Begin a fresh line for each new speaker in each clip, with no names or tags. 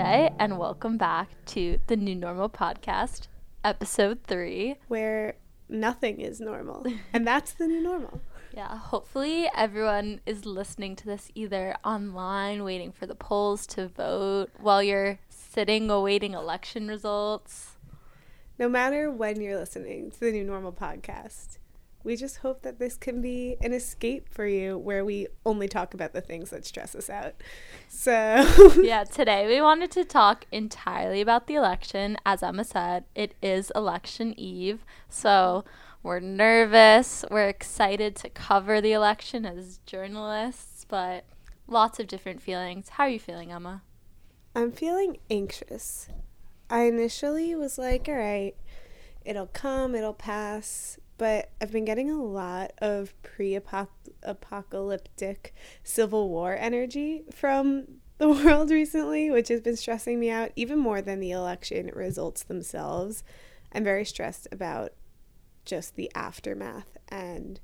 Election Day, and welcome back to the New Normal Podcast, episode three.
Where nothing is normal. and that's the new normal.
Yeah, hopefully everyone is listening to this either online, waiting for the polls to vote, while you're sitting awaiting election results.
No matter when you're listening to the new normal podcast, we just hope that this can be an escape for you where we only talk about the things that stress us out. So,
yeah, today we wanted to talk entirely about the election. As Emma said, it is election eve. So, we're nervous. We're excited to cover the election as journalists, but lots of different feelings. How are you feeling, Emma?
I'm feeling anxious. I initially was like, all right, it'll come, it'll pass but I've been getting a lot of pre apocalyptic civil war energy from the world recently, which has been stressing me out even more than the election results themselves. I'm very stressed about just the aftermath and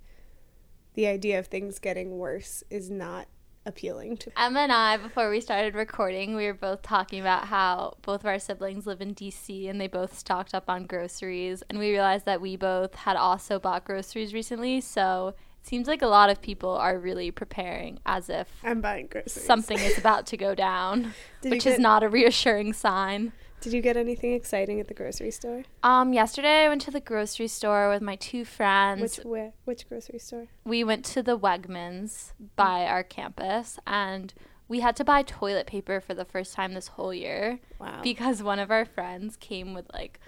the idea of things getting worse is not appealing to.
Emma and I, before we started recording, we were both talking about how both of our siblings live in DC and they both stocked up on groceries. And we realized that we both had also bought groceries recently. So it seems like a lot of people are really preparing as if
I'm buying groceries.
something is about to go down, which get- is not a reassuring sign.
Did you get anything exciting at the grocery store?
Um, yesterday I went to the grocery store with my two friends.
Which where? Which grocery store?
We went to the Wegmans by our campus, and we had to buy toilet paper for the first time this whole year.
Wow!
Because one of our friends came with like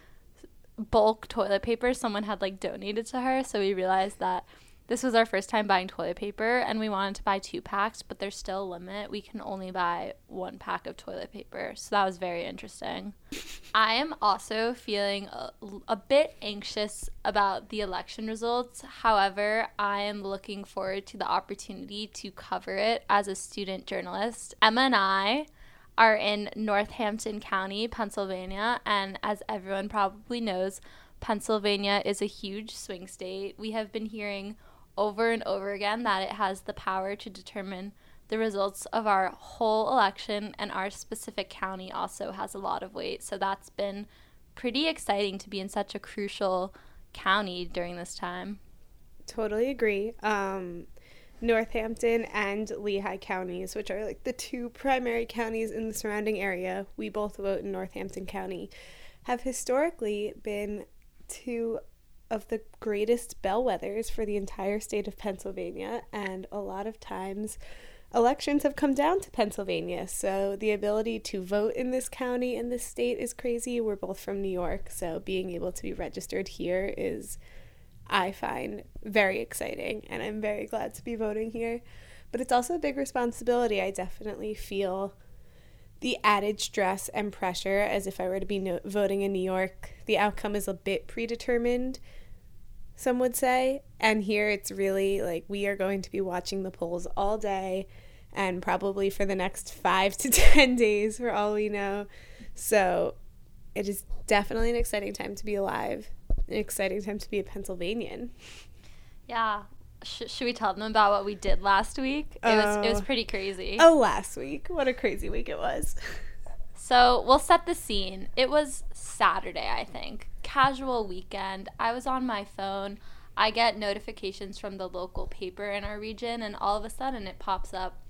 bulk toilet paper someone had like donated to her, so we realized that this was our first time buying toilet paper and we wanted to buy two packs, but there's still a limit. We can only buy one pack of toilet paper. So that was very interesting. I am also feeling a, a, bit anxious about the election results. However, I am looking forward to the opportunity to cover it as a student journalist. Emma and I are in Northampton County, Pennsylvania, and as everyone probably knows, Pennsylvania is a huge swing state. We have been hearing over and over again that it has the power to determine the results of our whole election, and our specific county also has a lot of weight. So that's been pretty exciting to be in such a crucial county during this time.
Totally agree. Um, Northampton and Lehigh counties, which are like the two primary counties in the surrounding area, we both vote in Northampton County, have historically been two of the greatest bellwethers for the entire state of Pennsylvania, and a lot of times elections have come down to Pennsylvania. So the ability to vote in this county and this state is crazy. We're both from New York, so being able to be registered here is, I find, very exciting, and I'm very glad to be voting here. But it's also a big responsibility. I definitely feel the added stress and pressure as if I were to be no- voting in New York. The outcome is a bit predetermined some would say. And here it's really like we are going to be watching the polls all day and probably for the next five to 10 days, for all we know. So it is definitely an exciting time to be alive, an exciting time to be a Pennsylvanian.
Yeah. Sh- should we tell them about what we did last week? It was it was oh. pretty crazy.
Oh, last week. What a crazy week it was.
so, we'll set the scene. It was Saturday, I think casual weekend. I was on my phone. I get notifications from the local paper in our region, and all of a sudden it pops up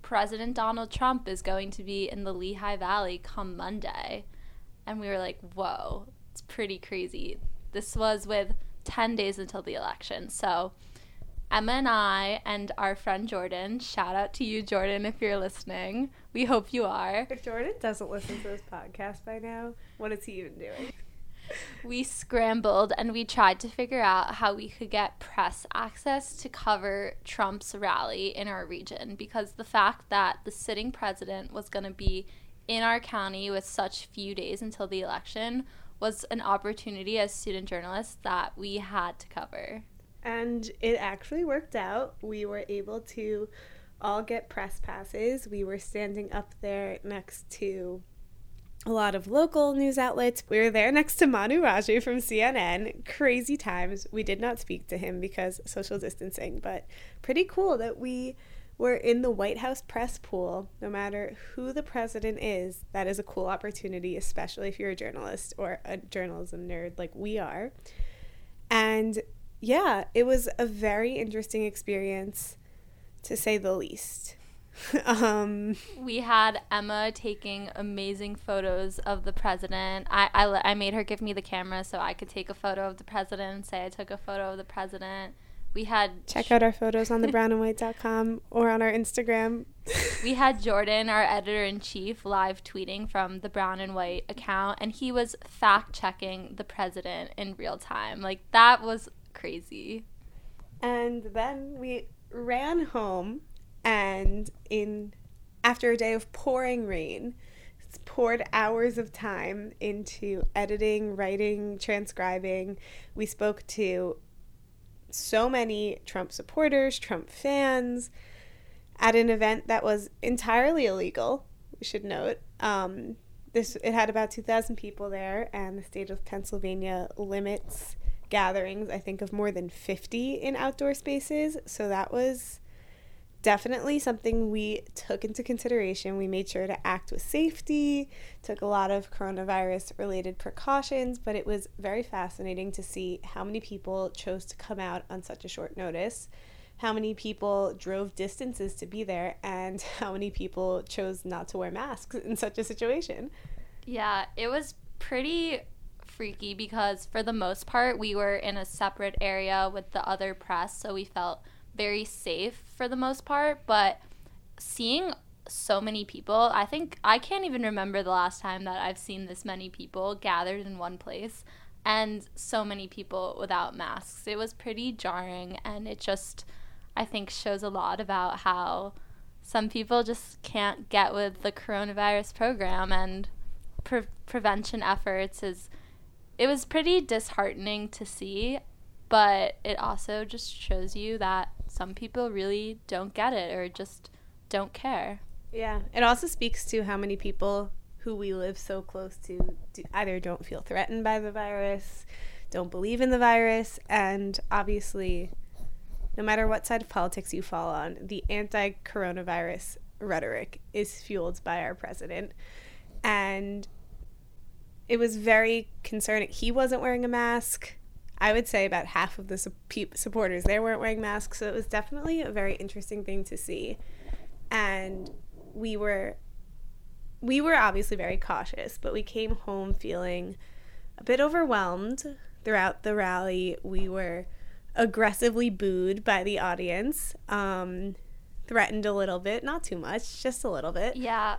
President Donald Trump is going to be in the Lehigh Valley come Monday. And we were like, whoa, it's pretty crazy. This was with 10 days until the election. So Emma and I and our friend Jordan, shout out to you, Jordan, if you're listening. We hope you are.
If Jordan doesn't listen to this podcast by now, what is he even doing?
we scrambled and we tried to figure out how we could get press access to cover Trump's rally in our region because the fact that the sitting president was going to be in our county with such few days until the election was an opportunity as student journalists that we had to cover.
And it actually worked out. We were able to all get press passes. We were standing up there next to a lot of local news outlets. We were there next to Manu Raju from CNN. Crazy times. We did not speak to him because social distancing, but pretty cool that we we're in the White House press pool. No matter who the president is, that is a cool opportunity, especially if you're a journalist or a journalism nerd like we are. And yeah, it was a very interesting experience to say the least. um,
we had Emma taking amazing photos of the president. I, I, I made her give me the camera so I could take a photo of the president and say I took a photo of the president. We had
check out our photos on the brownandwhite.com or on our Instagram.
we had Jordan, our editor in chief, live tweeting from the Brown and White account, and he was fact checking the president in real time. Like that was crazy.
And then we ran home and in after a day of pouring rain, poured hours of time into editing, writing, transcribing. We spoke to so many Trump supporters, Trump fans at an event that was entirely illegal. We should note. Um, this it had about 2,000 people there, and the state of Pennsylvania limits gatherings. I think of more than 50 in outdoor spaces. So that was definitely something we took into consideration. We made sure to act with safety, took a lot of coronavirus related precautions, but it was very fascinating to see how many people chose to come out on such a short notice, how many people drove distances to be there, and how many people chose not to wear masks in such a situation.
Yeah, it was pretty freaky because for the most part we were in a separate area with the other press, so we felt very safe for the most part, but seeing so many people, I think I can't even remember the last time that I've seen this many people gathered in one place and so many people without masks. It was pretty jarring and it just I think shows a lot about how some people just can't get with the coronavirus program and pre- prevention efforts is it was pretty disheartening to see but it also just shows you that some people really don't get it or just don't care.
Yeah. It also speaks to how many people who we live so close to do, either don't feel threatened by the virus, don't believe in the virus, and obviously, no matter what side of politics you fall on, the anti coronavirus rhetoric is fueled by our president. And it was very concerning. He wasn't wearing a mask. I would say about half of the su- supporters there weren't wearing masks. So it was definitely a very interesting thing to see. And we were we were obviously very cautious, but we came home feeling a bit overwhelmed throughout the rally. We were aggressively booed by the audience, um, threatened a little bit, not too much, just a little bit.
Yeah,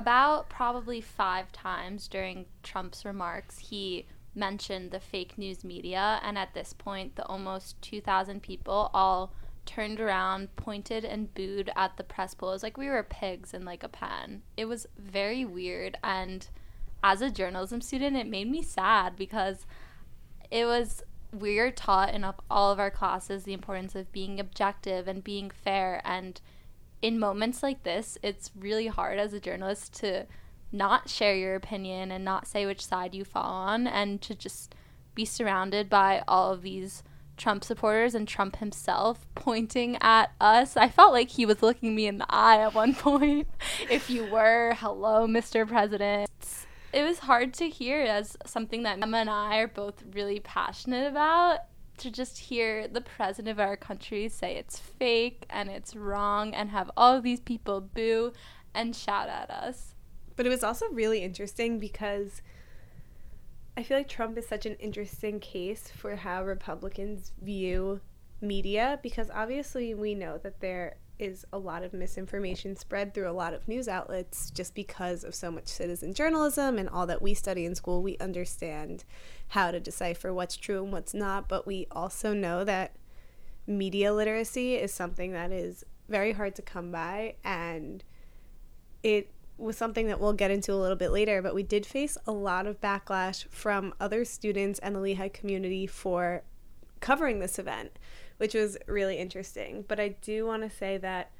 about probably five times during Trump's remarks, he mentioned the fake news media, and at this point, the almost 2,000 people all turned around, pointed, and booed at the press pool. It was like we were pigs in like a pen. It was very weird, and as a journalism student, it made me sad because it was we are taught in all of our classes the importance of being objective and being fair and in moments like this it's really hard as a journalist to not share your opinion and not say which side you fall on and to just be surrounded by all of these Trump supporters and Trump himself pointing at us. I felt like he was looking me in the eye at one point. if you were, hello, Mr. President. It was hard to hear as something that Emma and I are both really passionate about. To just hear the president of our country say it's fake and it's wrong and have all these people boo and shout at us.
But it was also really interesting because I feel like Trump is such an interesting case for how Republicans view media because obviously we know that there is a lot of misinformation spread through a lot of news outlets just because of so much citizen journalism and all that we study in school. We understand how to decipher what's true and what's not, but we also know that media literacy is something that is very hard to come by and it was something that we'll get into a little bit later, but we did face a lot of backlash from other students and the Lehigh community for covering this event, which was really interesting. But I do want to say that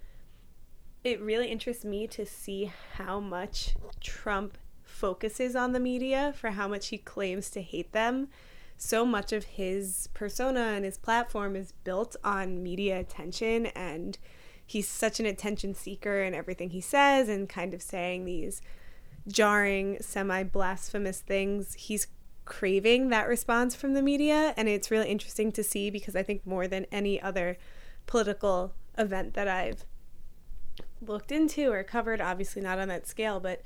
it really interests me to see how much Trump focuses on the media for how much he claims to hate them. So much of his persona and his platform is built on media attention and he's such an attention seeker in everything he says and kind of saying these jarring, semi blasphemous things. He's craving that response from the media. And it's really interesting to see because I think more than any other political event that I've looked into or covered, obviously not on that scale, but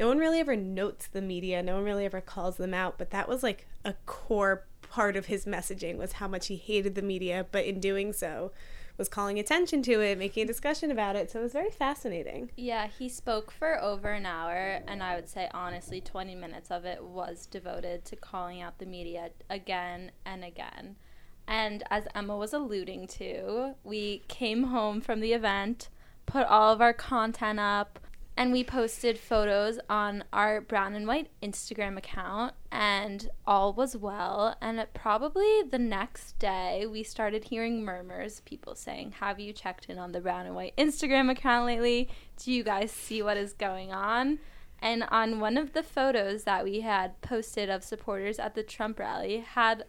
no one really ever notes the media. No one really ever calls them out. But that was like a core part of his messaging was how much he hated the media, but in doing so, was calling attention to it, making a discussion about it. So it was very fascinating.
Yeah, he spoke for over an hour, and I would say honestly, 20 minutes of it was devoted to calling out the media again and again. And as Emma was alluding to, we came home from the event, put all of our content up, and we posted photos on our brown and white Instagram account and all was well. And probably the next day we started hearing murmurs people saying have you checked in on the brown and white Instagram account lately? Do you guys see what is going on? And on one of the photos that we had posted of supporters at the Trump rally had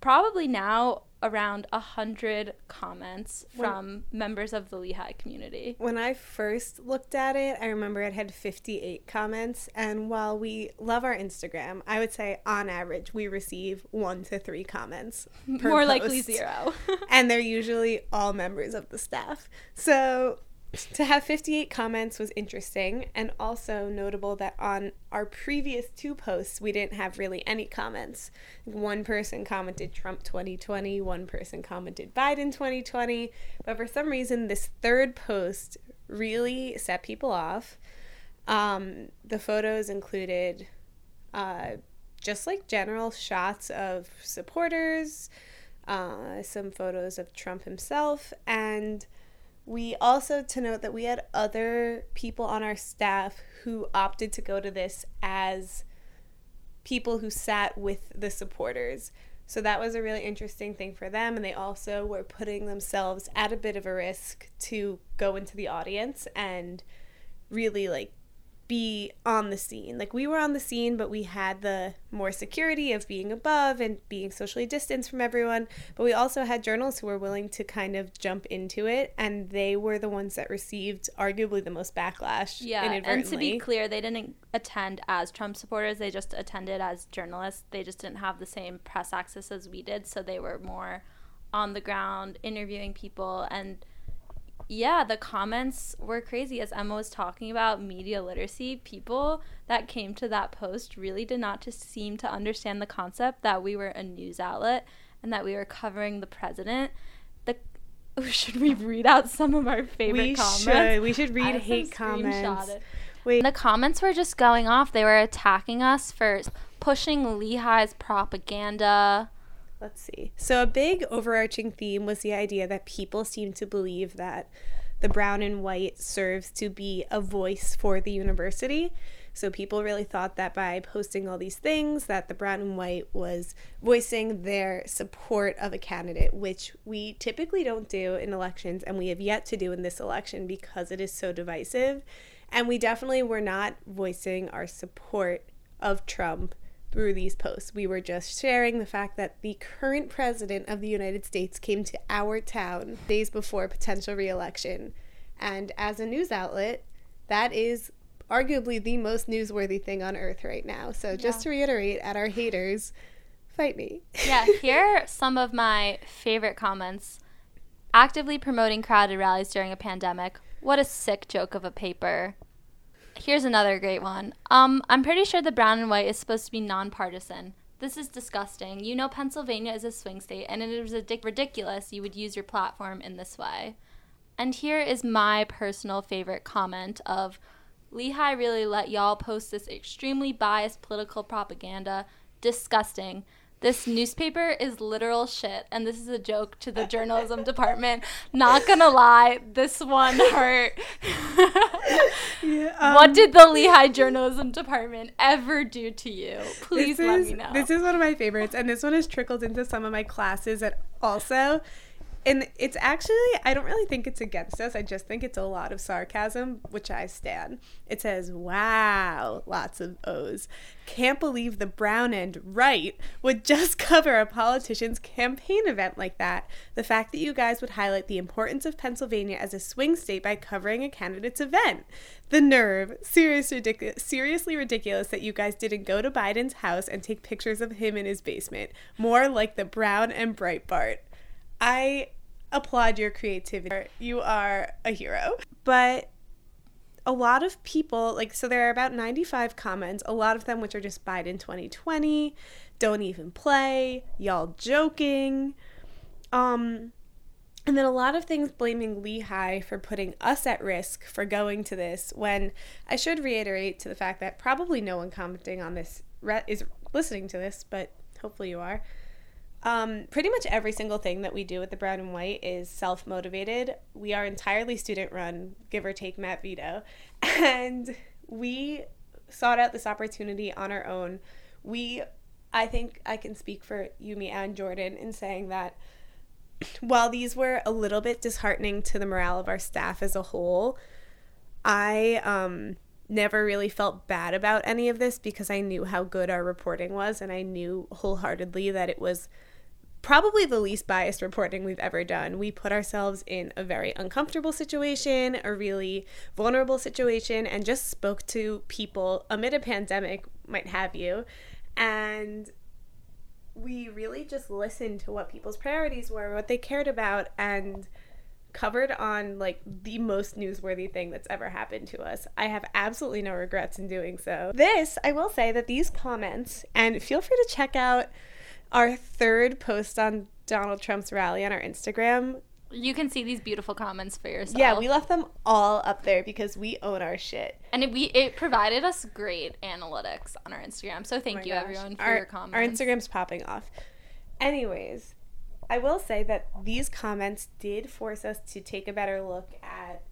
probably now around a hundred comments from when, members of the Lehigh community.
When I first looked at it, I remember it had 58 comments. And while we love our Instagram, I would say on average we receive one to three comments.
More post. likely zero.
and they're usually all members of the staff. So to have 58 comments was interesting and also notable that on our previous two posts we didn't have really any comments. One person commented trump 2020 one person commented biden 2020 but for some reason this third post really set people off. Um, the photos included uh, just like general shots of supporters uh, some photos of trump himself and we also to note that we had other people on our staff who opted to go to this as people who sat with the supporters. So that was a really interesting thing for them. And they also were putting themselves at a bit of a risk to go into the audience and really like be on the scene. Like we were on the scene, but we had the more security of being above and being socially distanced from everyone. But we also had journalists who were willing to kind of jump into it, and they were the ones that received arguably the most backlash.
Yeah, and to be clear, they didn't attend as Trump supporters; they just attended as journalists. They just didn't have the same press access as we did, so they were more on the ground interviewing people and yeah, the comments were crazy. As Emma was talking about media literacy, people that came to that post really did not just seem to understand the concept that we were a news outlet and that we were covering the president. The should we read out some of our favorite we comments?
Should. We should read hate comments.
Wait. The comments were just going off. They were attacking us for pushing Lehigh's propaganda
Let's see. So, a big overarching theme was the idea that people seem to believe that the brown and white serves to be a voice for the university. So people really thought that by posting all these things that the brown and white was voicing their support of a candidate, which we typically don't do in elections and we have yet to do in this election because it is so divisive. And we definitely were not voicing our support of Trump through these posts. We were just sharing the fact that the current president of the United States came to our town days before potential reelection. And as a news outlet, that is arguably the most newsworthy thing on earth right now. So just yeah. to reiterate at our haters, fight me.
yeah, here are some of my favorite comments. Actively promoting crowded rallies during a pandemic. What a sick joke of a paper. Here's another great one. Um, I'm pretty sure the brown and white is supposed to be nonpartisan. This is disgusting. You know, Pennsylvania is a swing state, and it is ridiculous you would use your platform in this way. And here is my personal favorite comment of Lehigh really let y'all post this extremely biased political propaganda. Disgusting. This newspaper is literal shit, and this is a joke to the journalism department. Not gonna lie, this one hurt. yeah, um, what did the Lehigh journalism department ever do to you? Please let
is,
me know.
This is one of my favorites, and this one has trickled into some of my classes. And also, and it's actually I don't really think it's against us. I just think it's a lot of sarcasm, which I stand. It says, "Wow, lots of O's. Can't believe the brown and white would just cover a politician's campaign event like that. The fact that you guys would highlight the importance of Pennsylvania as a swing state by covering a candidate's event. The nerve. Serious seriously ridiculous that you guys didn't go to Biden's house and take pictures of him in his basement. More like the Brown and Breitbart." I applaud your creativity. You are a hero. But a lot of people, like, so there are about 95 comments, a lot of them which are just Biden 2020, don't even play, y'all joking. Um, and then a lot of things blaming Lehigh for putting us at risk for going to this when I should reiterate to the fact that probably no one commenting on this re- is listening to this, but hopefully you are. Um, pretty much every single thing that we do at the Brown and White is self motivated. We are entirely student run, give or take Matt Vito. And we sought out this opportunity on our own. We, I think I can speak for Yumi and Jordan in saying that while these were a little bit disheartening to the morale of our staff as a whole, I um, never really felt bad about any of this because I knew how good our reporting was and I knew wholeheartedly that it was probably the least biased reporting we've ever done. We put ourselves in a very uncomfortable situation, a really vulnerable situation, and just spoke to people amid a pandemic, might have you. And we really just listened to what people's priorities were, what they cared about, and covered on like the most newsworthy thing that's ever happened to us. I have absolutely no regrets in doing so. This, I will say that these comments, and feel free to check out our third post on Donald Trump's rally on our Instagram.
You can see these beautiful comments for yourself.
Yeah, we left them all up there because we own our shit.
And it, we it provided us great analytics on our Instagram. So thank
Oh
you
gosh.
everyone for
our,
your comments.
Our Instagram's popping off. Anyways, I will say that these comments did force us to take a better look at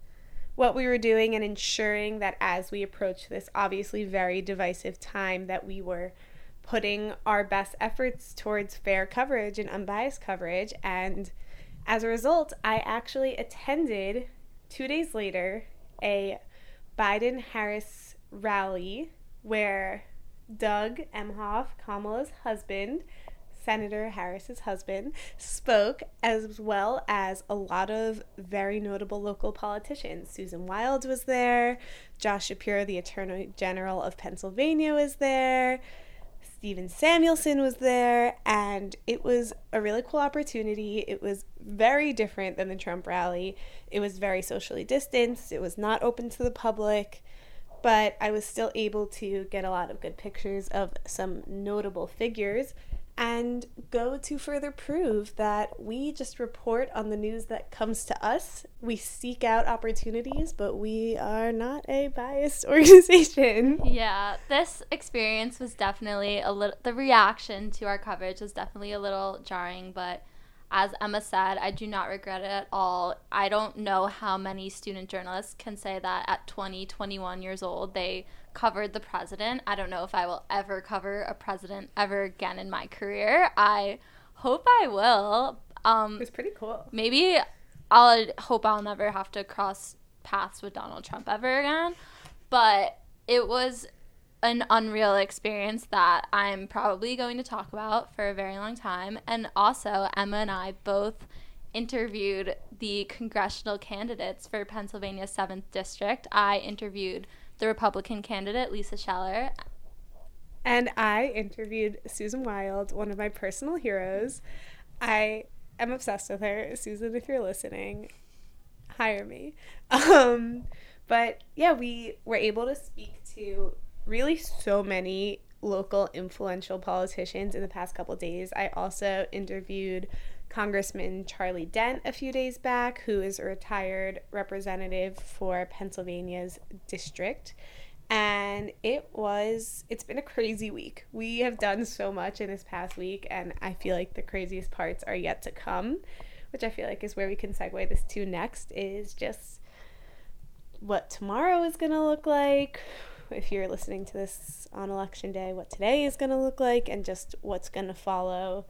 what we were doing and ensuring that as we approach this obviously very divisive time that we were putting our best efforts towards fair coverage and unbiased coverage and as a result I actually attended 2 days later a Biden Harris rally where Doug Emhoff, Kamala's husband, Senator Harris's husband, spoke, as well as a lot of very notable local politicians. Susan Wild was there, Josh Shapiro, the Attorney General of Pennsylvania, was there. Stephen Samuelson was there, and it was a really cool opportunity. It was very different than the Trump rally. It was very socially distanced, it was not open to the public, but I was still able to get a lot of good pictures of some notable figures and go to further prove that we just report on the news that comes to us. We seek out opportunities, but we are not a biased organization.
Yeah, this experience was definitely a little. The reaction to our coverage was definitely a little jarring, but as Emma said, I do not regret it at all. I don't know how many student journalists can say that at 20, 21 years old they covered the president. I don't know if I will ever cover a president ever again in my career. I hope I will. Um,
It was pretty cool.
maybe I'll hope I'll never have to cross paths with Donald Trump ever again. But it was an unreal experience that I'm probably going to talk about for a very long time. And also, Emma and I both interviewed the congressional candidates for Pennsylvania's 7th District. I interviewed the Republican candidate, Lisa Scheller.
And I interviewed Susan Wild, one of my personal heroes. I am obsessed with her. Susan, if you're listening, hire me. Um, but yeah, we were able to speak to really so many local influential politicians in the past couple days. I also interviewed Congressman Charlie Dent a few days back, who is a retired representative for Pennsylvania's district. And it was, it's been a crazy week. We have done so much in this past week, and I feel like the craziest parts are yet to come, which I feel like is where we can segue this to next, is just what tomorrow is going to look like. If you're listening to this on election day, what today is going to look like, and just what's going to follow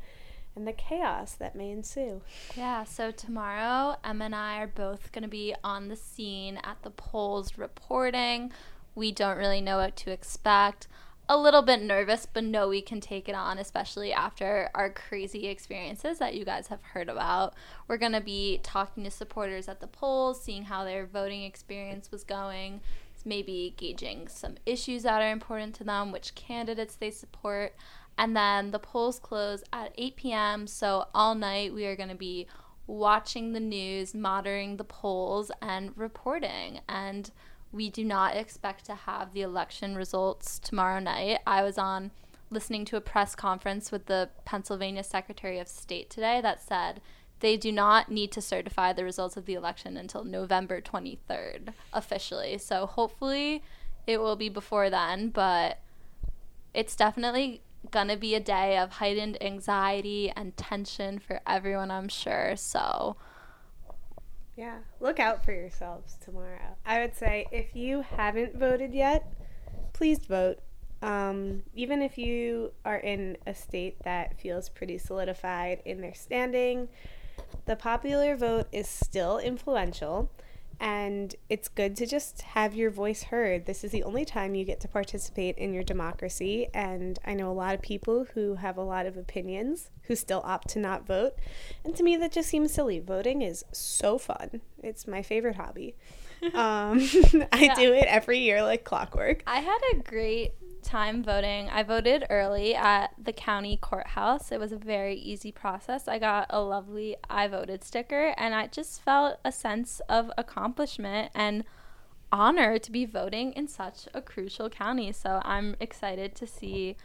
and the chaos that may ensue.
Yeah, so tomorrow, Emma and I are both going to be on the scene at the polls reporting. We don't really know what to expect. A little bit nervous, but know we can take it on, especially after our crazy experiences that you guys have heard about. We're going to be talking to supporters at the polls, seeing how their voting experience was going, maybe gauging some issues that are important to them, which candidates they support. And then the polls close at 8 p.m. So all night we are going to be watching the news, monitoring the polls, and reporting. And we do not expect to have the election results tomorrow night. I was on listening to a press conference with the Pennsylvania Secretary of State today that said they do not need to certify the results of the election until November 23rd officially. So hopefully it will be before then, but it's definitely going to be a day of heightened anxiety and tension for everyone, I'm sure. So
yeah, look out for yourselves tomorrow. I would say if you haven't voted yet, please vote. Um, even if you are in a state that feels pretty solidified in their standing, the popular vote is still influential and it's good to just have your voice heard. This is the only time you get to participate in your democracy, and I know a lot of people who have a lot of opinions who still opt to not vote. And to me, that just seems silly. Voting is so fun, it's my favorite hobby. um, I yeah. do it every year like clockwork.
I had a great time voting. I voted early at the county courthouse. It was a very easy process. I got a lovely I voted sticker, and I just felt a sense of accomplishment and honor to be voting in such a crucial county. So I'm excited to see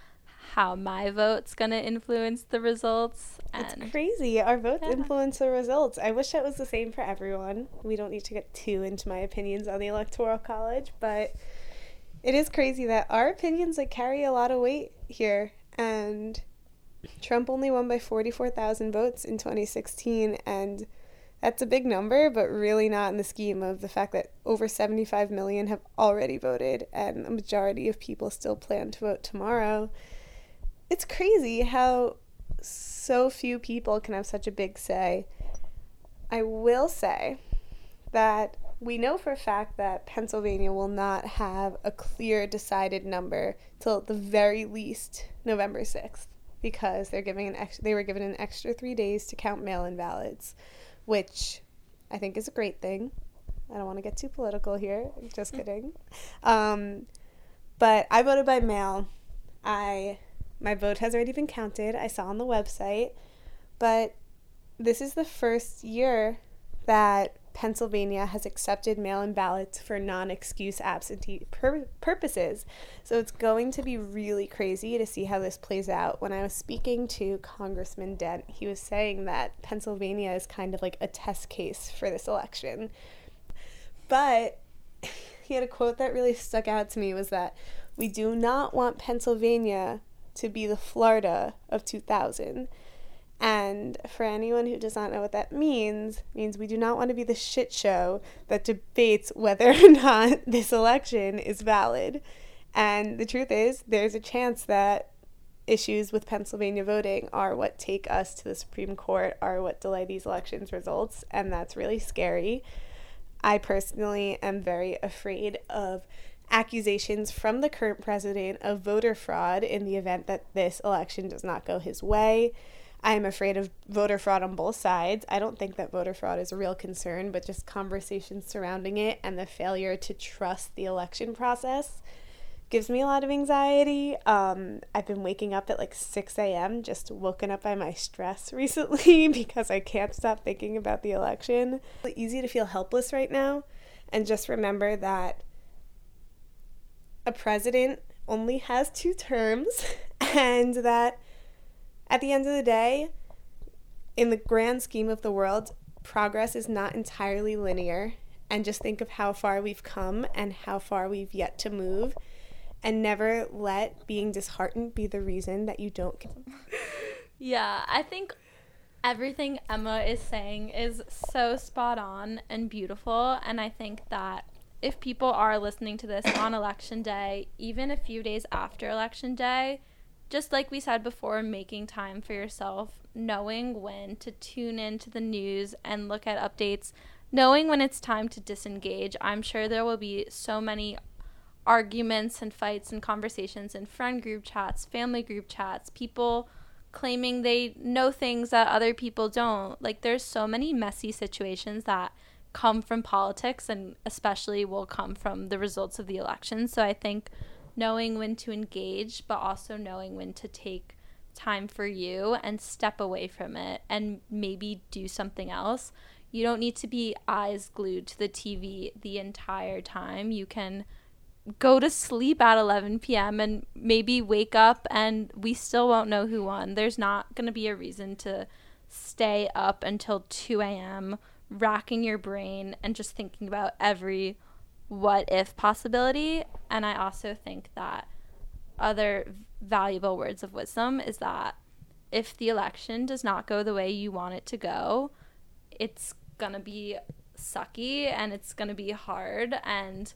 how my vote's going to influence the results.
And it's crazy. Our votes yeah. influence the results. I wish that was the same for everyone. We don't need to get too into my opinions on the Electoral College, but it is crazy that our opinions like carry a lot of weight here and Trump only won by 44,000 votes in 2016 and that's a big number but really not in the scheme of the fact that over 75 million have already voted and a majority of people still plan to vote tomorrow. It's crazy how so few people can have such a big say. I will say that we know for a fact that Pennsylvania will not have a clear decided number till at the very least November 6th because they're giving an ex- they were given an extra 3 days to count mail-in ballots, which I think is a great thing. I don't want to get too political here. Just kidding. Um, but I voted by mail. I my vote has already been counted. I saw on the website, but this is the first year that Pennsylvania has accepted mail in ballots for non excuse absentee pur- purposes. So it's going to be really crazy to see how this plays out. When I was speaking to Congressman Dent, he was saying that Pennsylvania is kind of like a test case for this election. But he had a quote that really stuck out to me was that we do not want Pennsylvania to be the Florida of 2000 and for anyone who does not know what that means, means we do not want to be the shit show that debates whether or not this election is valid. And the truth is, there's a chance that issues with Pennsylvania voting are what take us to the Supreme Court, are what delay these elections results, and that's really scary. I personally am very afraid of accusations from the current president of voter fraud in the event that this election does not go his way. I'm afraid of voter fraud on both sides. I don't think that voter fraud is a real concern, but just conversations surrounding it and the failure to trust the election process gives me a lot of anxiety. Um, I've been waking up at like 6 a.m., just woken up by my stress recently because I can't stop thinking about the election. It's easy to feel helpless right now, and just remember that a president only has two terms and that at the end of the day, in the grand scheme of the world, progress is not entirely linear. And just think of how far we've come and how far we've yet to move. And never let being disheartened be the reason that you don't.
yeah, I think everything Emma is saying is so spot on and beautiful. And I think that if people are listening to this on election day, even a few days after election day, just like we said before, making time for yourself, knowing when to tune into the news and look at updates, knowing when it's time to disengage. I'm sure there will be so many arguments and fights and conversations in friend group chats, family group chats, people claiming they know things that other people don't. Like, there's so many messy situations that come from politics and especially will come from the results of the election. So I think knowing when to engage, but also knowing when to take time for you and step away from it and maybe do something else. You don't need to be eyes glued to the TV the entire time. You can go to sleep at 11 p.m. and maybe wake up and we still won't know who won. There's not going to be a reason to stay up until 2 a.m. racking your brain and just thinking about every what if possibility. And I also think that other valuable words of wisdom is that if the election does not go the way you want it to go, it's going to be sucky and it's going to be hard and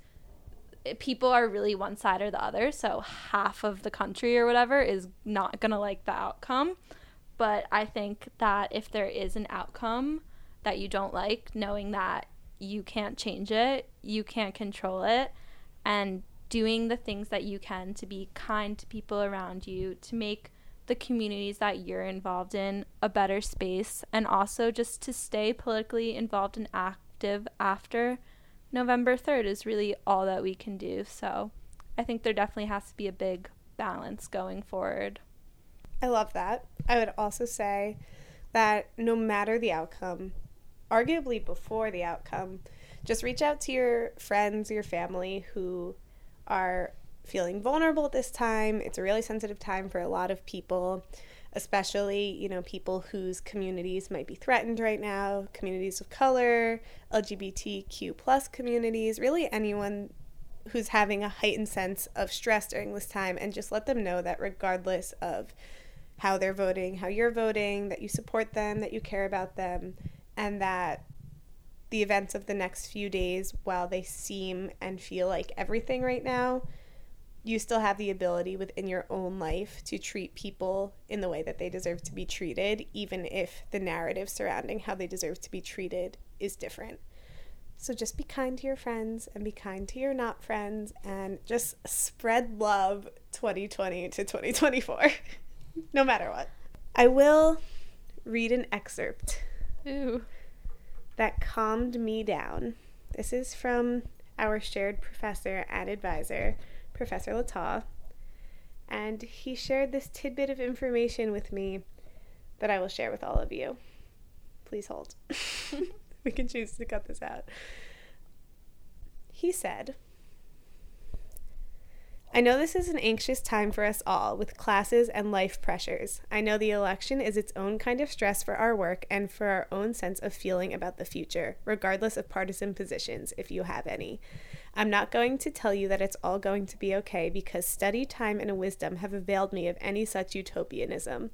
people are really one side or the other so half of the country or whatever is not going to like the outcome but i think that if there is an outcome that you don't like knowing that you can't change it, you can't control it, and doing the things that you can to be kind to people around you, to make the communities that you're involved in a better space, and also just to stay politically involved and active after November 3rd is really all that we can do. So I think there definitely has to be a big balance going forward.
I love that. I would also say that no matter the outcome, arguably before the outcome, just reach out to your friends, your family who are feeling vulnerable at this time. It's a really sensitive time for a lot of people, especially, you know, people whose communities might be threatened right now, communities of color, LGBTQ plus communities, really anyone who's having a heightened sense of stress during this time and just let them know that regardless of how they're voting, how you're voting, that you support them, that you care about them, and that the events of the next few days, while they seem and feel like everything right now, you still have the ability within your own life to treat people in the way that they deserve to be treated, even if the narrative surrounding how they deserve to be treated is different. So just be kind to your friends and be kind to your not friends and just spread love 2020 to 2024, no matter what. I will read an excerpt
Ooh.
that calmed me down. This is from our shared professor and advisor, Professor Littau. And he shared this tidbit of information with me that I will share with all of you. Please hold. we can choose to cut this out. He said, I know this is an anxious time for us all with classes and life pressures. I know the election is its own kind of stress for our work and for our own sense of feeling about the future, regardless of partisan positions, if you have any. I'm not going to tell you that it's all going to be okay because study time and wisdom have availed me of any such utopianism.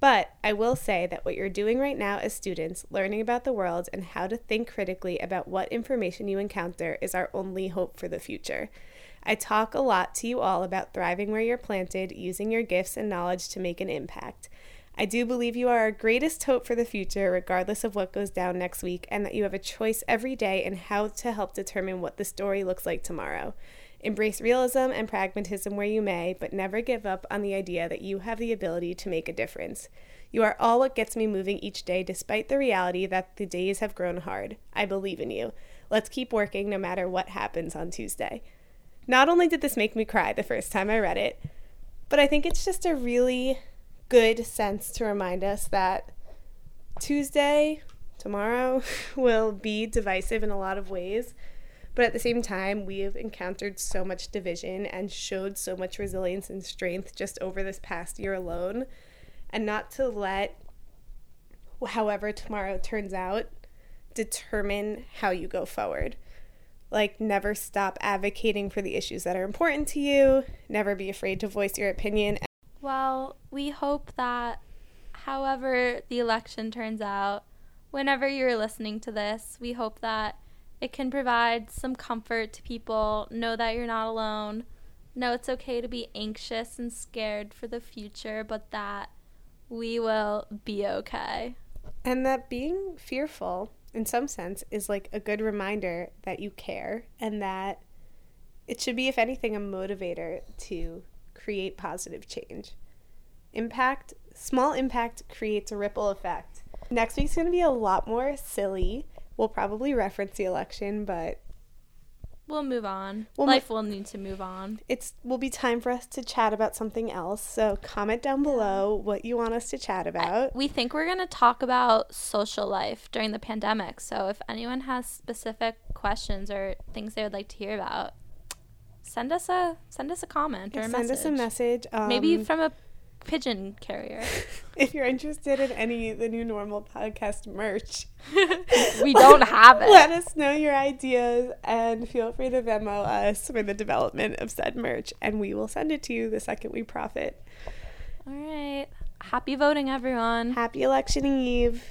But I will say that what you're doing right now as students, learning about the world and how to think critically about what information you encounter, is our only hope for the future. I talk a lot to you all about thriving where you're planted, using your gifts and knowledge to make an impact. I do believe you are our greatest hope for the future, regardless of what goes down next week, and that you have a choice every day in how to help determine what the story looks like tomorrow. Embrace realism and pragmatism where you may, but never give up on the idea that you have the ability to make a difference. You are all what gets me moving each day, despite the reality that the days have grown hard. I believe in you. Let's keep working no matter what happens on Tuesday. Not only did this make me cry the first time I read it, but I think it's just a really good sense to remind us that Tuesday, tomorrow, will be divisive in a lot of ways. But at the same time, we have encountered so much division and showed so much resilience and strength just over this past year alone. And not to let however tomorrow turns out determine how you go forward like never stop advocating for the issues that are important to you. Never be afraid to voice your opinion.
Well we hope that however the election turns out whenever you're listening to this we hope that it can provide some comfort to people. Know that you're not alone. Know it's okay to be anxious and scared for the future, but that we will be okay.
And that being fearful, in some sense, is like a good reminder that you care and that it should be, if anything, a motivator to create positive change. Impact, small impact creates a ripple effect. Next week's going to be a lot more silly. We'll probably reference the election, but
We'll move on.
We'll mo-
Life will need to move on.
it's will be time for us to chat about something else. So comment down below what you want us to chat about.
We think we're going to talk about social life during the pandemic. So if anyone has specific questions or things they would like to hear about, send us a send us a comment or a
Send
message.
us a message. Um,
Maybe from a pigeon carrier.
if you're interested in any of the new normal podcast merch.
we don't have it.
Let us know your ideas and feel free to Venmo us for the development of said merch, and we will send it to you the second we profit.
All right. Happy voting, everyone.
Happy election eve.